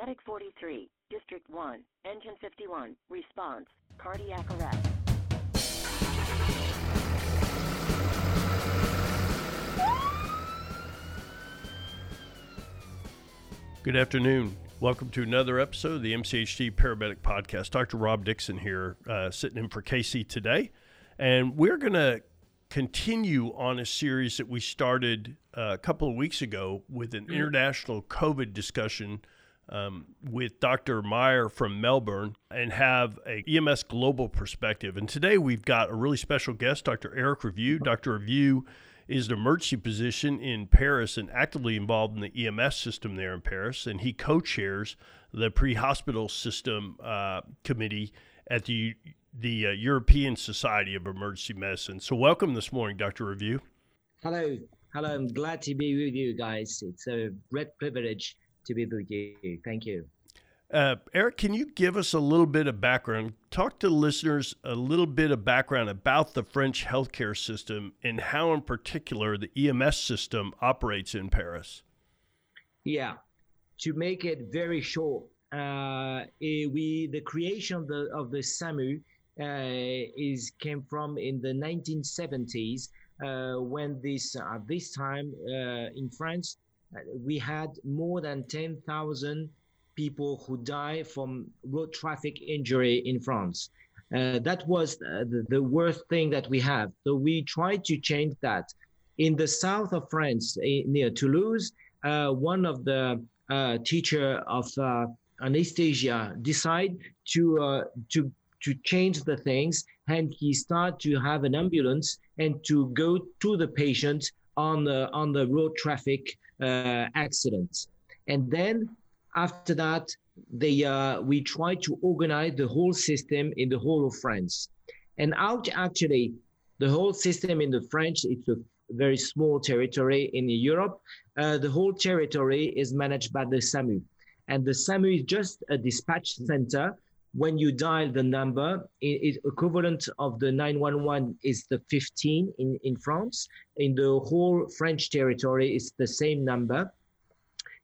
Medic 43, District 1, Engine 51, response, cardiac arrest. Good afternoon. Welcome to another episode of the MCHD Paramedic Podcast. Dr. Rob Dixon here, uh, sitting in for Casey today. And we're going to continue on a series that we started uh, a couple of weeks ago with an international COVID discussion um, with Dr. Meyer from Melbourne and have a EMS global perspective. And today we've got a really special guest, Dr. Eric Revue. Dr. Revue is an emergency physician in Paris and actively involved in the EMS system there in Paris. And he co chairs the pre hospital system uh, committee at the the uh, European Society of Emergency Medicine. So, welcome this morning, Dr. Revue. Hello. Hello. I'm glad to be with you guys. It's a great privilege to be with you. Thank you. Uh, Eric, can you give us a little bit of background? Talk to listeners a little bit of background about the French healthcare system and how, in particular, the EMS system operates in Paris. Yeah, to make it very short, uh, eh, we the creation of the of the SAMU uh, is came from in the 1970s uh, when this at this time uh, in France we had more than 10,000 people who die from road traffic injury in France. Uh, that was uh, the, the, worst thing that we have. So we tried to change that. In the south of France, near Toulouse, uh, one of the uh, teacher of uh, anesthesia decided to uh, to to change the things, and he started to have an ambulance and to go to the patient on the on the road traffic accidents. And then after that, they uh, we try to organize the whole system in the whole of France. And out actually, the whole system in the French, it's a very small territory in Europe. Uh, the whole territory is managed by the SAMU. And the SAMU is just a dispatch center. When you dial the number, it, it equivalent of the 911 is the 15 in, in France. In the whole French territory, it's the same number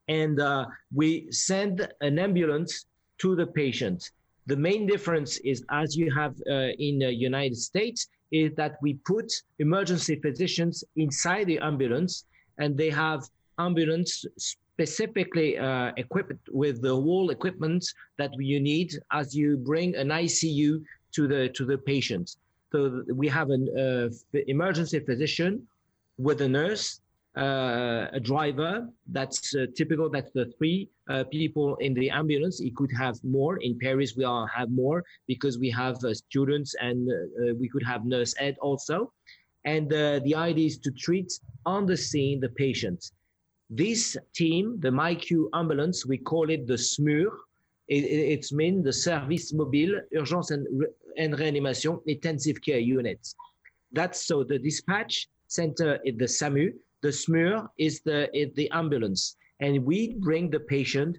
and uh, we send an ambulance to the patient. The main difference is, as you have uh, in the United States, is that we put emergency physicians inside the ambulance, and they have ambulance specifically uh, equipped with the whole equipment that you need as you bring an ICU to the to the patient. So we have an uh, emergency physician with a nurse uh, a driver. That's uh, typical. That's the three uh, people in the ambulance. It could have more. In Paris, we all have more because we have uh, students and we could have nurse ed also. And the idea is to treat on the scene the patient. This team, the MICU ambulance, we call it the SMUR. It, it's mean the Service Mobile Urgence and, and Reanimation Intensive Care Units. That's so the dispatch center is the SAMU the SMUR is the is the ambulance, and we bring the patient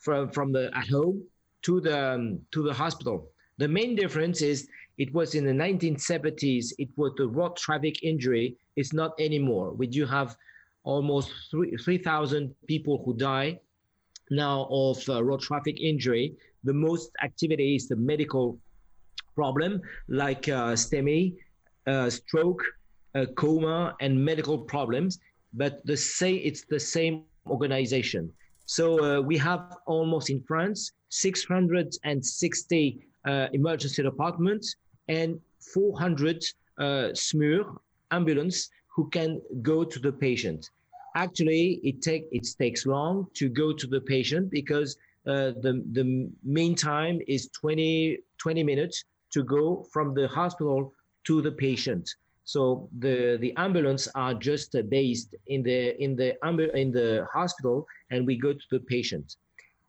from from the at home to the um, to the hospital. The main difference is it was in the 1970s. It was the road traffic injury. It's not anymore. We do have almost 3,000 people who die now of uh, road traffic injury. The most activity is the medical problem like uh, STEMI, uh, stroke, uh, coma and medical problems, but the say it's the same organization. So uh, we have almost in France 660 uh, emergency departments and 400 uh, SMUR ambulance who can go to the patient. Actually, it take it takes long to go to the patient because uh, the the mean time is 20 20 minutes to go from the hospital to the patient. So the the ambulance are just uh, based in the in the in the hospital, and we go to the patient.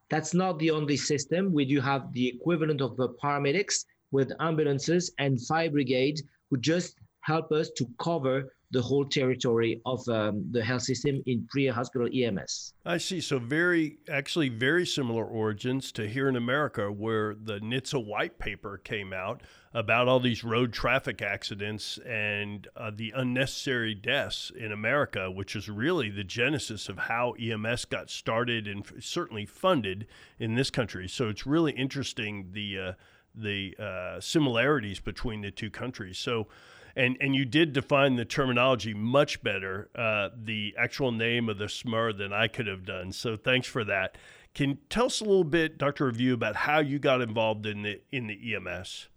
That's not the only system. We do have the equivalent of the paramedics with ambulances and fire brigade who just help us to cover the whole territory of um, the health system in pre-hospital EMS. I see. So very, actually, very similar origins to here in America, where the NHTSA white paper came out about all these road traffic accidents and uh, the unnecessary deaths in America, which is really the genesis of how EMS got started and certainly funded in this country. So it's really interesting the uh, the uh, similarities between the two countries. So and and you did define the terminology much better, uh, the actual name of the SMUR than I could have done. So thanks for that. Can tell us a little bit, Dr. Revue, about how you got involved in the in the EMS?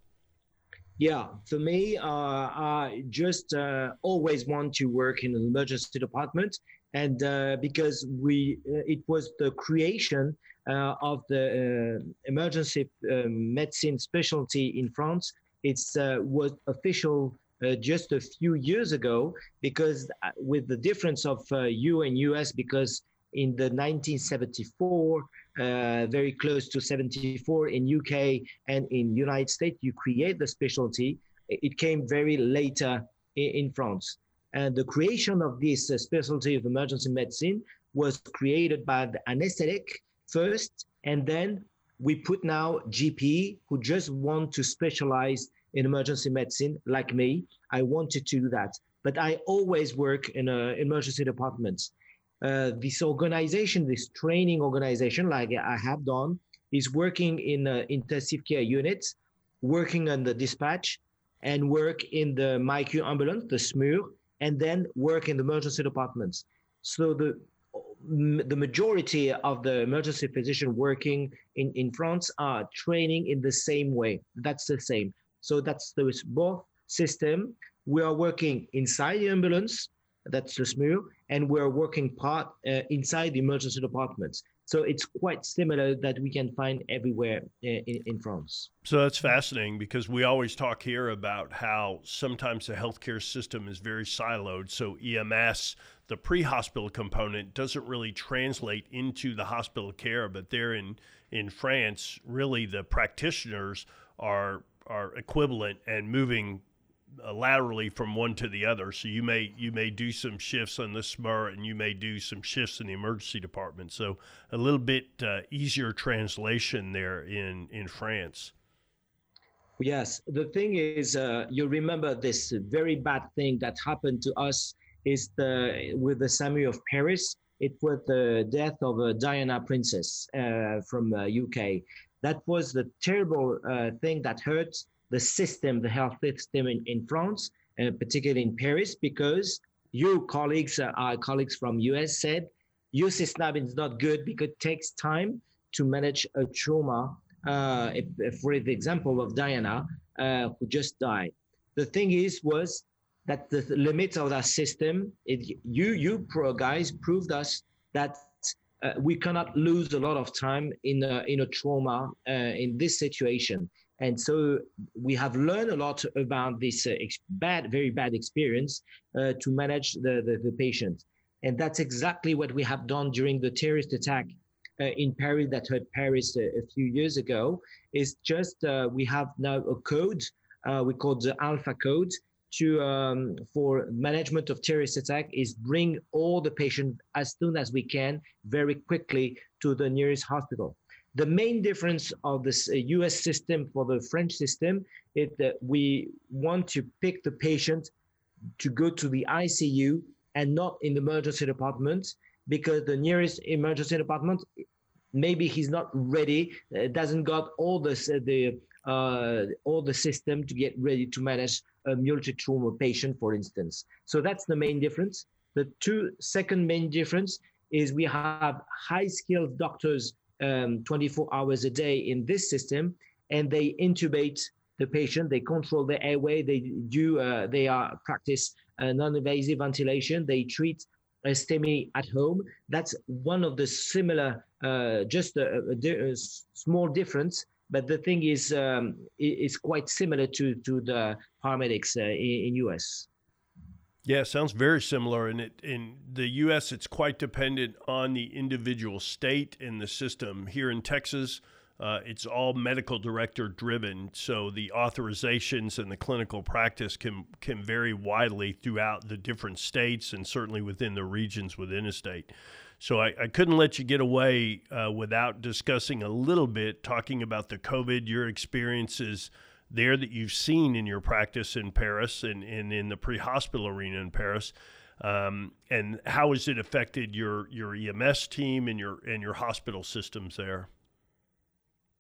Yeah, for me, uh, I just uh, always want to work in an emergency department, and uh, because we, uh, it was the creation uh, of the emergency medicine specialty in France. It's was official uh, just a few years ago because uh, with the difference of uh, EU and US because in the 1974 uh, very close to 74 in UK and in United States you create the specialty. It came very later in, in France. And the creation of this uh, specialty of emergency medicine was created by the anesthetic first and then we put now GP who just want to specialize in emergency medicine, like me. I wanted to do that, but I always work in an emergency department. Uh, this organization, this training organization, like I have done, is working in intensive care units, working on the dispatch, and work in the MICU ambulance, the SMUR, and then work in the emergency departments. So the the majority of the emergency physician working in, in France are training in the same way. That's the same. So that's the both system. We are working inside the ambulance, that's the SMUR, and we're working part uh, inside the emergency departments. So it's quite similar that we can find everywhere uh, in, in, France. So that's fascinating because we always talk here about how sometimes the healthcare system is very siloed. So EMS, the pre-hospital component, doesn't really translate into the hospital care. But there in in France, really the practitioners are are equivalent and moving uh, laterally from one to the other. So you may you may do some shifts on the SMUR and you may do some shifts in the emergency department. So a little bit uh, easier translation there in in France. Yes, the thing is, uh, you remember this very bad thing that happened to us is the with the SAMU of Paris. It was the death of Diana princess uh, from UK, uh, that was the terrible uh, thing that hurt the system, the health system in, in France, and particularly in Paris, because you colleagues, uh, our colleagues from US said, your system is not good because it takes time to manage a trauma. Uh, if, if for the example of Diana, uh, who just died. The thing is, was that the limits of that system, it, you, you pro guys proved us that uh, we cannot lose a lot of time in a, in a trauma uh, in this situation. And so we have learned a lot about this uh, ex- bad, very bad experience uh, to manage the, the, the, patient. And that's exactly what we have done during the terrorist attack uh, in Paris that hurt Paris a, a, few years ago. Is just uh, we have now a code we call the Alpha Code, to um, for management of terrorist attack is bring all the patients as soon as we can very quickly to the nearest hospital. The main difference of this uh, us system for the french system is that we want to pick the patient to go to the icu and not in the emergency department because the nearest emergency department maybe he's not ready uh, doesn't got all this uh, the uh, all the system to get ready to manage a multi-trauma patient, for instance. So that's the main difference. The two second main difference is we have high-skilled doctors um, 24 hours a day in this system, and they intubate the patient. They control the airway. They do. Uh, they are practice uh, non-invasive ventilation. They treat a STEMI at home. That's one of the similar, uh, just a, a, a, small difference but the thing is, um, it's quite similar to to the paramedics uh, in, in U.S. Yeah, sounds very similar. And it, in the U.S., it's quite dependent on the individual state and the system. Here in Texas, uh, it's all medical director driven. So the authorizations and the clinical practice can can vary widely throughout the different states and certainly within the regions within a state. So I, I couldn't let you get away uh, without discussing a little bit, talking about the COVID, your experiences there that you've seen in your practice in Paris and, and in the pre-hospital arena in Paris. Um, and how has it affected your, your EMS team and your and your hospital systems there?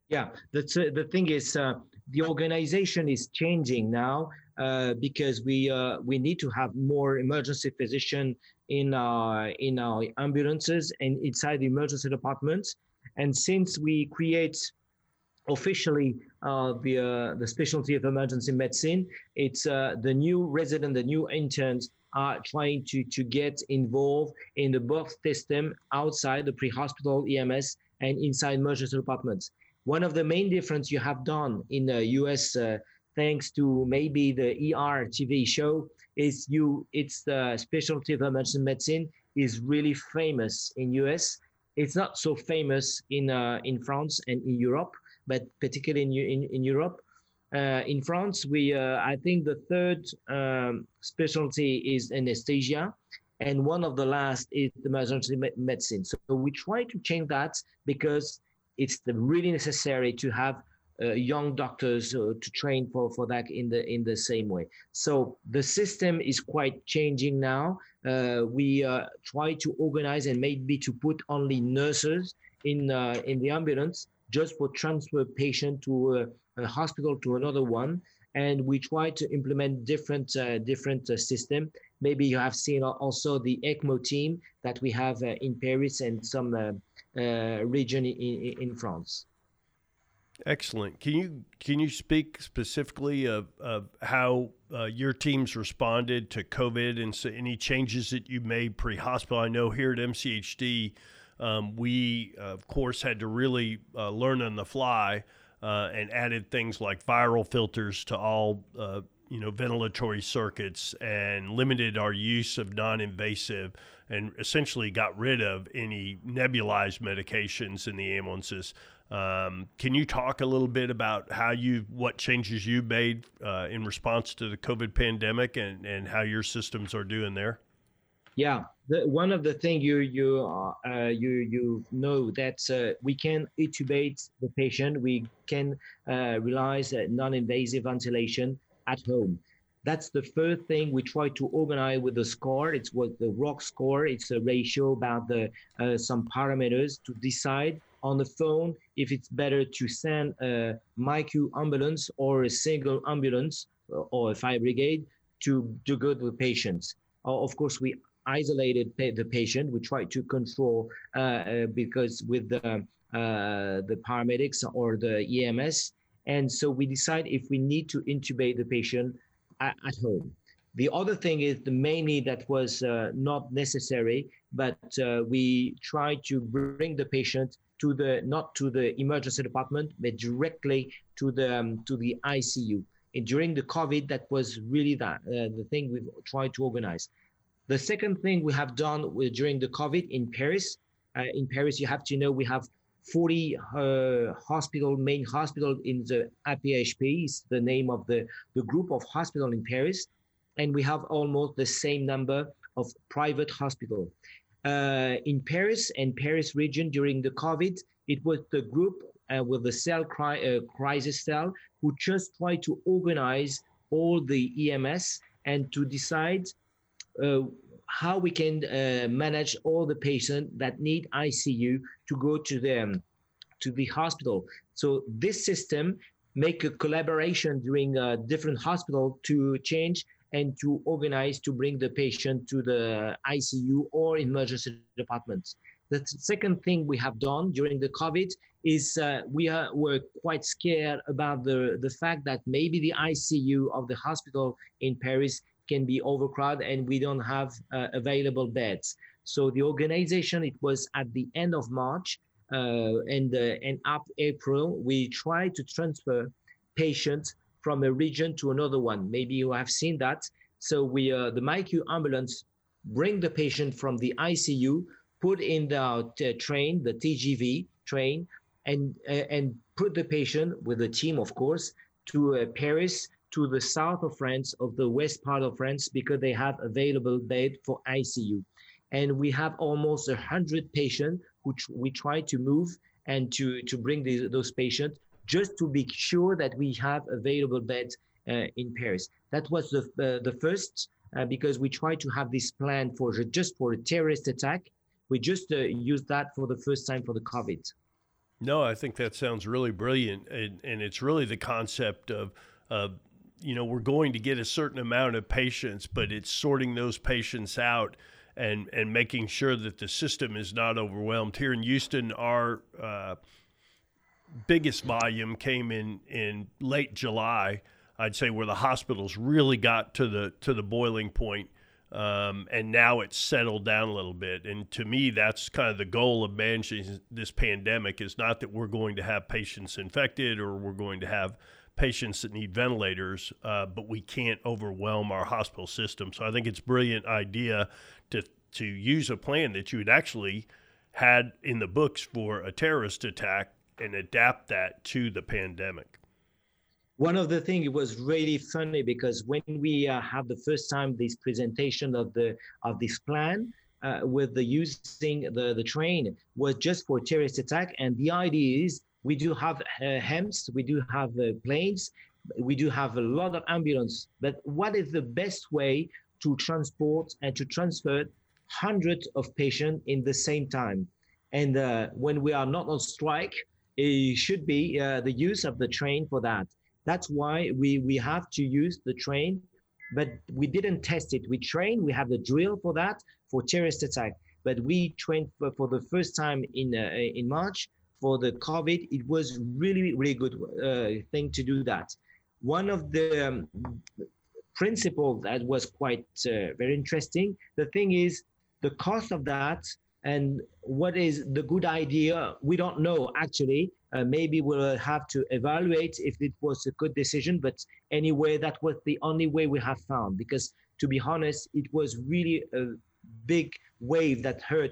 Yeah, uh, the thing is uh, the organization is changing now uh, because we uh, we need to have more emergency physician in our in our ambulances and inside the emergency departments. And since we create officially uh, the uh, the specialty of emergency medicine, it's the new resident, the new interns are trying to to get involved in the both system outside the pre-hospital EMS and inside emergency departments one of the main difference you have done in the US, uh, thanks to maybe the ER TV show, is you it's the specialty of emergency medicine is really famous in US. It's not so famous in uh, in France and in Europe, but particularly in in, in Europe. Uh, in France, we uh, I think the third um, specialty is anesthesia, and one of the last is emergency medicine. So we try to change that because it's really necessary to have young doctors uh, to train for, for that in the in the same way. So the system is quite changing now. Uh, we uh, try to organize and maybe to put only nurses in uh, in the ambulance just for transfer patient to a, a, hospital to another one. And we try to implement different uh, different system. Maybe you have seen also the ECMO team that we have in Paris and some uh, region in, in France. Excellent. Can you can you speak specifically of, of how uh, your teams responded to COVID and so any changes that you made pre-hospital? I know here at MCHD, um, we uh, of course had to really uh, learn on the fly uh, and added things like viral filters to all uh, you know ventilatory circuits and limited our use of non-invasive and essentially got rid of any nebulized medications in the ambulances. Um, can you talk a little bit about how you what changes you made uh, in response to the COVID pandemic and, and how your systems are doing there? Yeah, the, one of the things you you uh, you you know that uh, we can intubate the patient. We can uh, realize non-invasive ventilation at home. That's the first thing we try to organize with the score. It's what the ROX score. It's a ratio about the uh, some parameters to decide on the phone if it's better to send a MICU ambulance or a single ambulance uh, or a fire brigade to to go to the patients. Uh, of course, we isolated the patient. We try to control uh, uh, because with the the paramedics or the EMS, and so we decide if we need to intubate the patient at, at home. The other thing is the mainly that was uh, not necessary, but uh, we try to bring the patient to the not to the emergency department, but directly to the um, to the ICU. And during the COVID, that was really that uh, the thing we've tried to organize. The second thing we have done with, during the COVID in Paris, uh, in Paris, you have to know we have 40 uh, hospital, main hospital in the APHP is the name of the, the group of hospital in Paris. And we have almost the same number of private hospital. Uh, in Paris and Paris region during the COVID, it was the group uh, with the cell cri- uh, crisis cell who just tried to organize all the EMS and to decide uh, how we can uh, manage all the patients that need ICU to go to the um, to the hospital. So this system make a collaboration during a different hospital to change and to organize to bring the patient to the ICU or emergency departments. The second thing we have done during the COVID is uh, we are, were quite scared about the, the fact that maybe the ICU of the hospital in Paris can be overcrowded and we don't have uh, available beds. So the organization, it was at the end of March uh, and, uh, and up April, we tried to transfer patients from a region to another one. Maybe you have seen that. So we, uh, the MICU ambulance, bring the patient from the ICU, put in the uh, train, the TGV train, and uh, and put the patient with the team, of course, to uh, Paris, to the south of France, of the west part of France, because they have available bed for ICU. And we have almost a 100 patients which we try to move and to, to bring these, those patients just to be sure that we have available beds uh, in Paris. That was the, uh, the first, uh, because we try to have this plan for just for a terrorist attack. We just uh, used that for the first time for the COVID. No, I think that sounds really brilliant, and, and it's really the concept of, you know, we're going to get a certain amount of patients, but it's sorting those patients out and and making sure that the system is not overwhelmed. Here in Houston, our uh, biggest volume came in in late July. I'd say where the hospitals really got to the to the boiling point, um, and now it's settled down a little bit. And to me, that's kind of the goal of managing this pandemic is not that we're going to have patients infected or we're going to have patients that need ventilators, uh, but we can't overwhelm our hospital system. So I think it's a brilliant idea to to use a plan that you had actually had in the books for a terrorist attack and adapt that to the pandemic. One of the things it was really funny because when we uh, had the first time this presentation of the of this plan uh, with the using the the train was just for terrorist attack, and the idea is we do have uh, HEMS, we do have uh, planes, we do have a lot of ambulance, but what is the best way to transport and to transfer hundreds of patients in the same time? And uh, when we are not on strike, it should be uh, the use of the train for that. That's why we, we have to use the train, but we didn't test it. We train, we have the drill for that, for terrorist attack. But we trained for, for the first time in, uh, in March for the COVID, it was really, really good uh, thing to do that. One of the um, principles that was quite uh, very interesting. The thing is, the cost of that and what is the good idea, we don't know actually. Uh, maybe we'll have to evaluate if it was a good decision, but anyway, that was the only way we have found because to be honest, it was really a big wave that hurt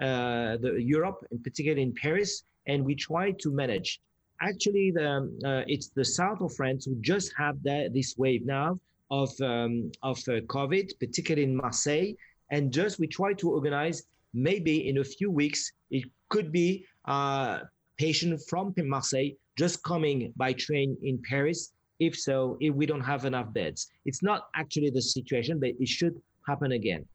uh, the Europe, in particular in Paris, and we tried to manage. Actually, the, uh, it's the south of France who just have that, this wave now of um, of uh, COVID, particularly in Marseille, and just we try to organize. Maybe in a few weeks, it could be a patient from Marseille just coming by train in Paris. If so, if we don't have enough beds, it's not actually the situation, but it should happen again.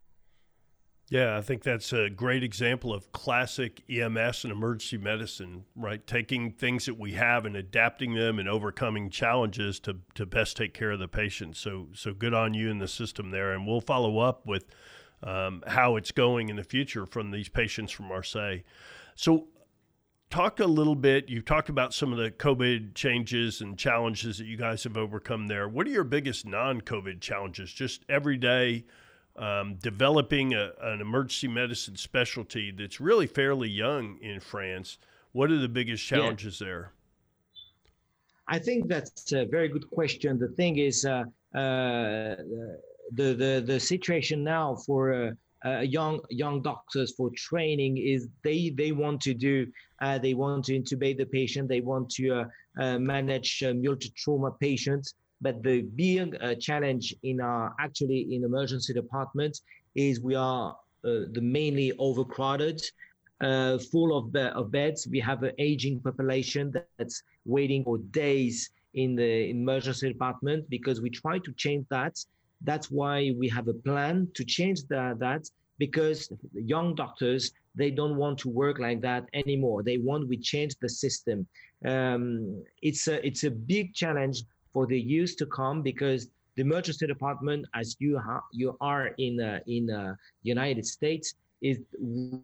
Yeah, I think that's a great example of classic EMS and emergency medicine, right? Taking things that we have and adapting them and overcoming challenges to, to best take care of the patient. So, so good on you in the system there. And we'll follow up with um, how it's going in the future from these patients from Marseille. So, talk a little bit. You've talked about some of the COVID changes and challenges that you guys have overcome there. What are your biggest non COVID challenges, just every day? um, developing a, an emergency medicine specialty that's really fairly young in France. What are the biggest challenges yeah. there? I think that's a very good question. The thing is, uh, uh, the, the the situation now for uh, uh, young young doctors for training is they they want to do uh, they want to intubate the patient, they want to uh, manage multi trauma patients, but the big uh, challenge in our actually in emergency departments is we are uh, the mainly overcrowded, uh, full of, of beds. We have an aging population that's waiting for days in the emergency department because we try to change that. That's why we have a plan to change the, that because young doctors they don't want to work like that anymore. They want we change the system. Um, it's a it's a big challenge for the years to come because the emergency department, as you ha- you are in uh, in uh, United States, is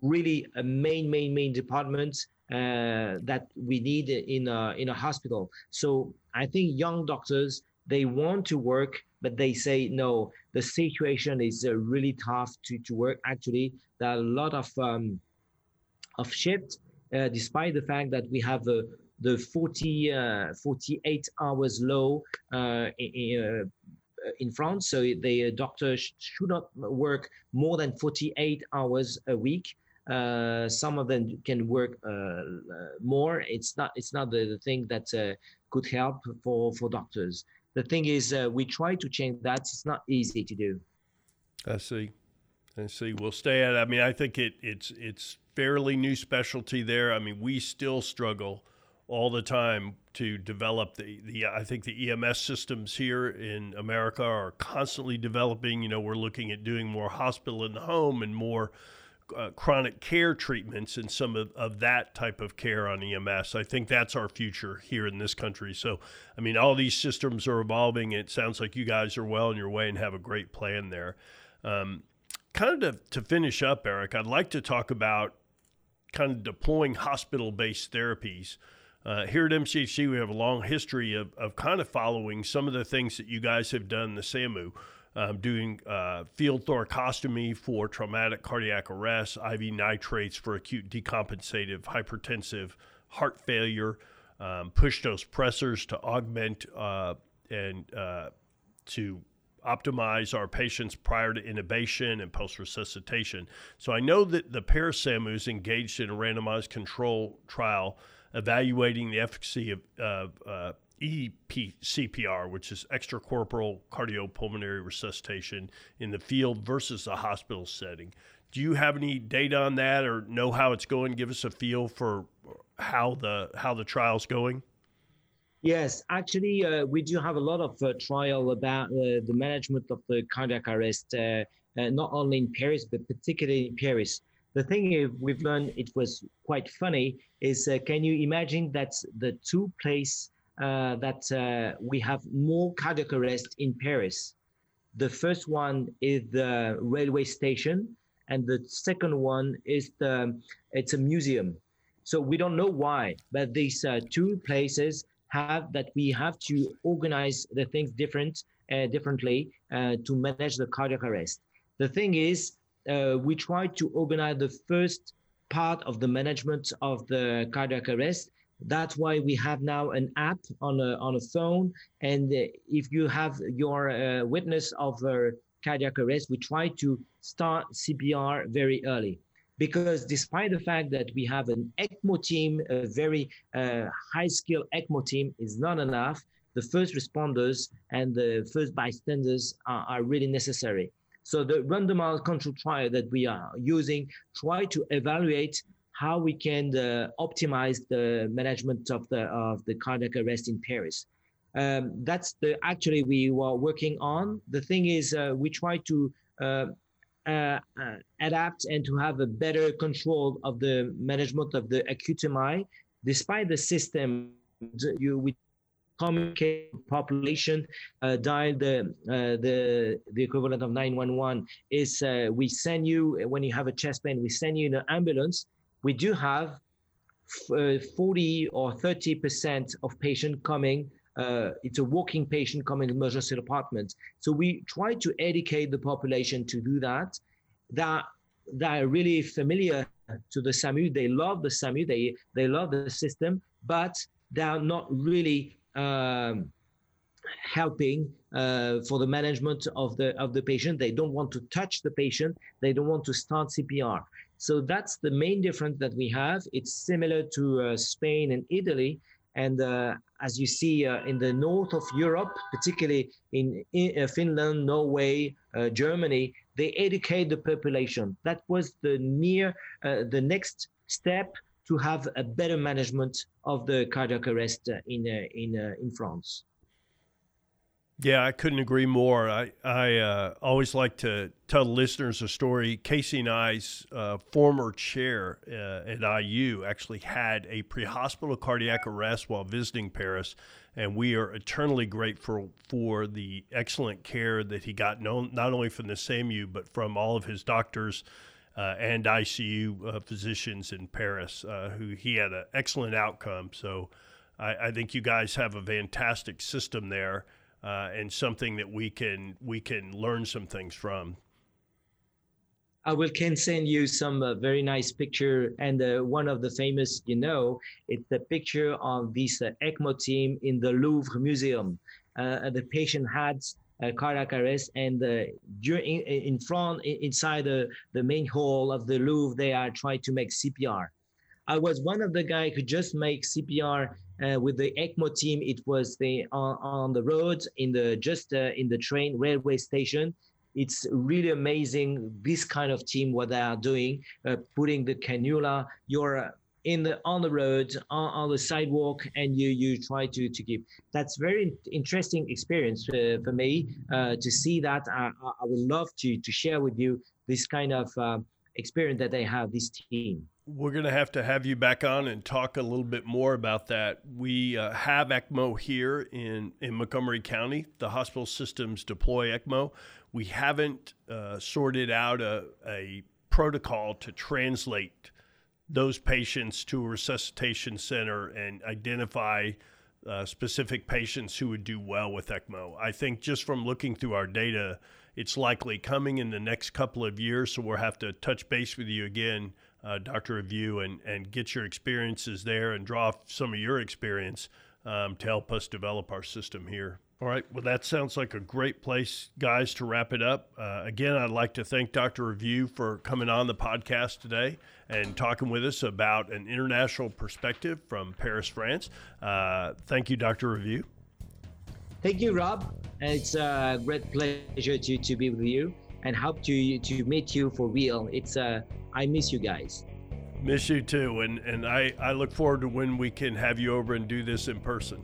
really a main main main department uh, that we need in a, in a hospital. So I think young doctors they want to work, but they say no. The situation is uh, really tough to to work. Actually, there are a lot of um, of shifts, uh, despite the fact that we have a the 40, uh, 48 hours low uh, in, uh, in France. So the doctor should not work more than 48 hours a week. Uh, some of them can work uh, uh, more. It's not it's not the, the thing that uh, could help for for doctors. The thing is, uh, we try to change that. It's not easy to do. I see. I see. We'll stay at. I mean, I think it it's it's fairly new specialty there. I mean, we still struggle all the time to develop the, the I think the EMS systems here in America are constantly developing. You know, we're looking at doing more hospital in the home and more uh, chronic care treatments and some of, of that type of care on EMS. I think that's our future here in this country. So, I mean, all these systems are evolving. It sounds like you guys are well on your way and have a great plan there. Um, kind of to, to finish up, Eric, I'd like to talk about kind of deploying hospital based therapies. Uh, here at MCHD, we have a long history of, of kind of following some of the things that you guys have done the SAMU, um, doing uh, field thoracostomy for traumatic cardiac arrest, IV nitrates for acute decompensative hypertensive heart failure, um, push dose pressors to augment uh, and uh, to optimize our patients prior to intubation and post resuscitation. So I know that the Paris SAMU is engaged in a randomized control trial evaluating the efficacy of uh, EPCPR, which is extracorporeal cardiopulmonary resuscitation in the field versus the hospital setting. Do you have any data on that, or know how it's going? Give us a feel for how the how the trial's going. Yes, actually, uh, we do have a lot of uh, trial about uh, the management of the cardiac arrest, uh, uh, not only in Paris, but particularly in Paris. The thing we've learned, it was quite funny, is uh, can you imagine that the two places that we have more cardiac arrest in Paris? The first one is the railway station, and the second one is the it's a museum. So we don't know why, but these two places have that we have to organize the things different uh, differently uh, to manage the cardiac arrest. The thing is, uh, we try to organize the first part of the management of the cardiac arrest. That's why we have now an app on a on a phone, and uh, if you have your uh, witness of a cardiac arrest, we try to start CPR very early because despite the fact that we have an ECMO team, a very uh, high skill ECMO team is not enough. The first responders and the first bystanders are, are really necessary. So the randomized control trial that we are using try to evaluate how we can uh, optimize the management of the of the cardiac arrest in Paris. Um, that's the actually we were working on. The thing is, uh, we try to uh, uh, uh, adapt and to have a better control of the management of the acute MI, despite the system you we communicate population uh, dial the the the equivalent of 911 is we send you when you have a chest pain we send you an ambulance we do have uh, 40 or 30 percent of patient coming uh, it's a walking patient coming to emergency department. So we try to educate the population to do that. That that are really familiar to the SAMU. They love the SAMU. They they love the system, but they are not really um, helping uh, for the management of the of the patient. They don't want to touch the patient. They don't want to start CPR. So that's the main difference that we have. It's similar to uh, Spain and Italy. And uh, as you see uh, in the north of Europe, particularly in, in uh, Finland, Norway, uh, Germany, they educate the population. That was the near, uh, the next step to have a better management of the cardiac arrest in in in France. Yeah, I couldn't agree more. I I uh, always like to tell listeners a story. Casey and I's uh, former chair uh, at IU actually had a pre-hospital cardiac arrest while visiting Paris, and we are eternally grateful for the excellent care that he got, not only from the SAMU but from all of his doctors. Uh, and ICU uh, physicians in Paris, uh, who he had an excellent outcome. So, I, I think you guys have a fantastic system there uh, and something that we can we can learn some things from. I will can send you some uh, very nice picture, and uh, one of the famous, you know, it's the picture of this uh, ECMO team in the Louvre Museum. Uh, the patient had uh, cardiac arrest, and uh, during in front inside the, the main hall of the Louvre, they are trying to make CPR. I was one of the guy who just make CPR uh, with the ECMO team. It was the on, on the road in the just uh, in the train railway station. It's really amazing this kind of team what they are doing, uh, putting the cannula. You're in the on the road on, on the sidewalk and you you try to to give that's very interesting experience uh, for me uh, to see that I, I would love to to share with you this kind of uh, experience that they have this team we're going to have to have you back on and talk a little bit more about that. We uh, have ECMO here in, in Montgomery County. The hospital systems deploy ECMO. We haven't uh, sorted out a, a protocol to translate those patients to a resuscitation center and identify uh, specific patients who would do well with ECMO. I think just from looking through our data, it's likely coming in the next couple of years. So we'll have to touch base with you again, uh, Dr. Revue, and, and get your experiences there and draw some of your experience um, to help us develop our system here. All right. Well, that sounds like a great place, guys, to wrap it up. Uh, again, I'd like to thank Dr. Revue for coming on the podcast today and talking with us about an international perspective from Paris, France. Uh, thank you, Dr. Revue. Thank you, Rob. It's a great pleasure to, to be with you and hope to to meet you for real. It's uh, I miss you guys. Miss you too, and and I I look forward to when we can have you over and do this in person.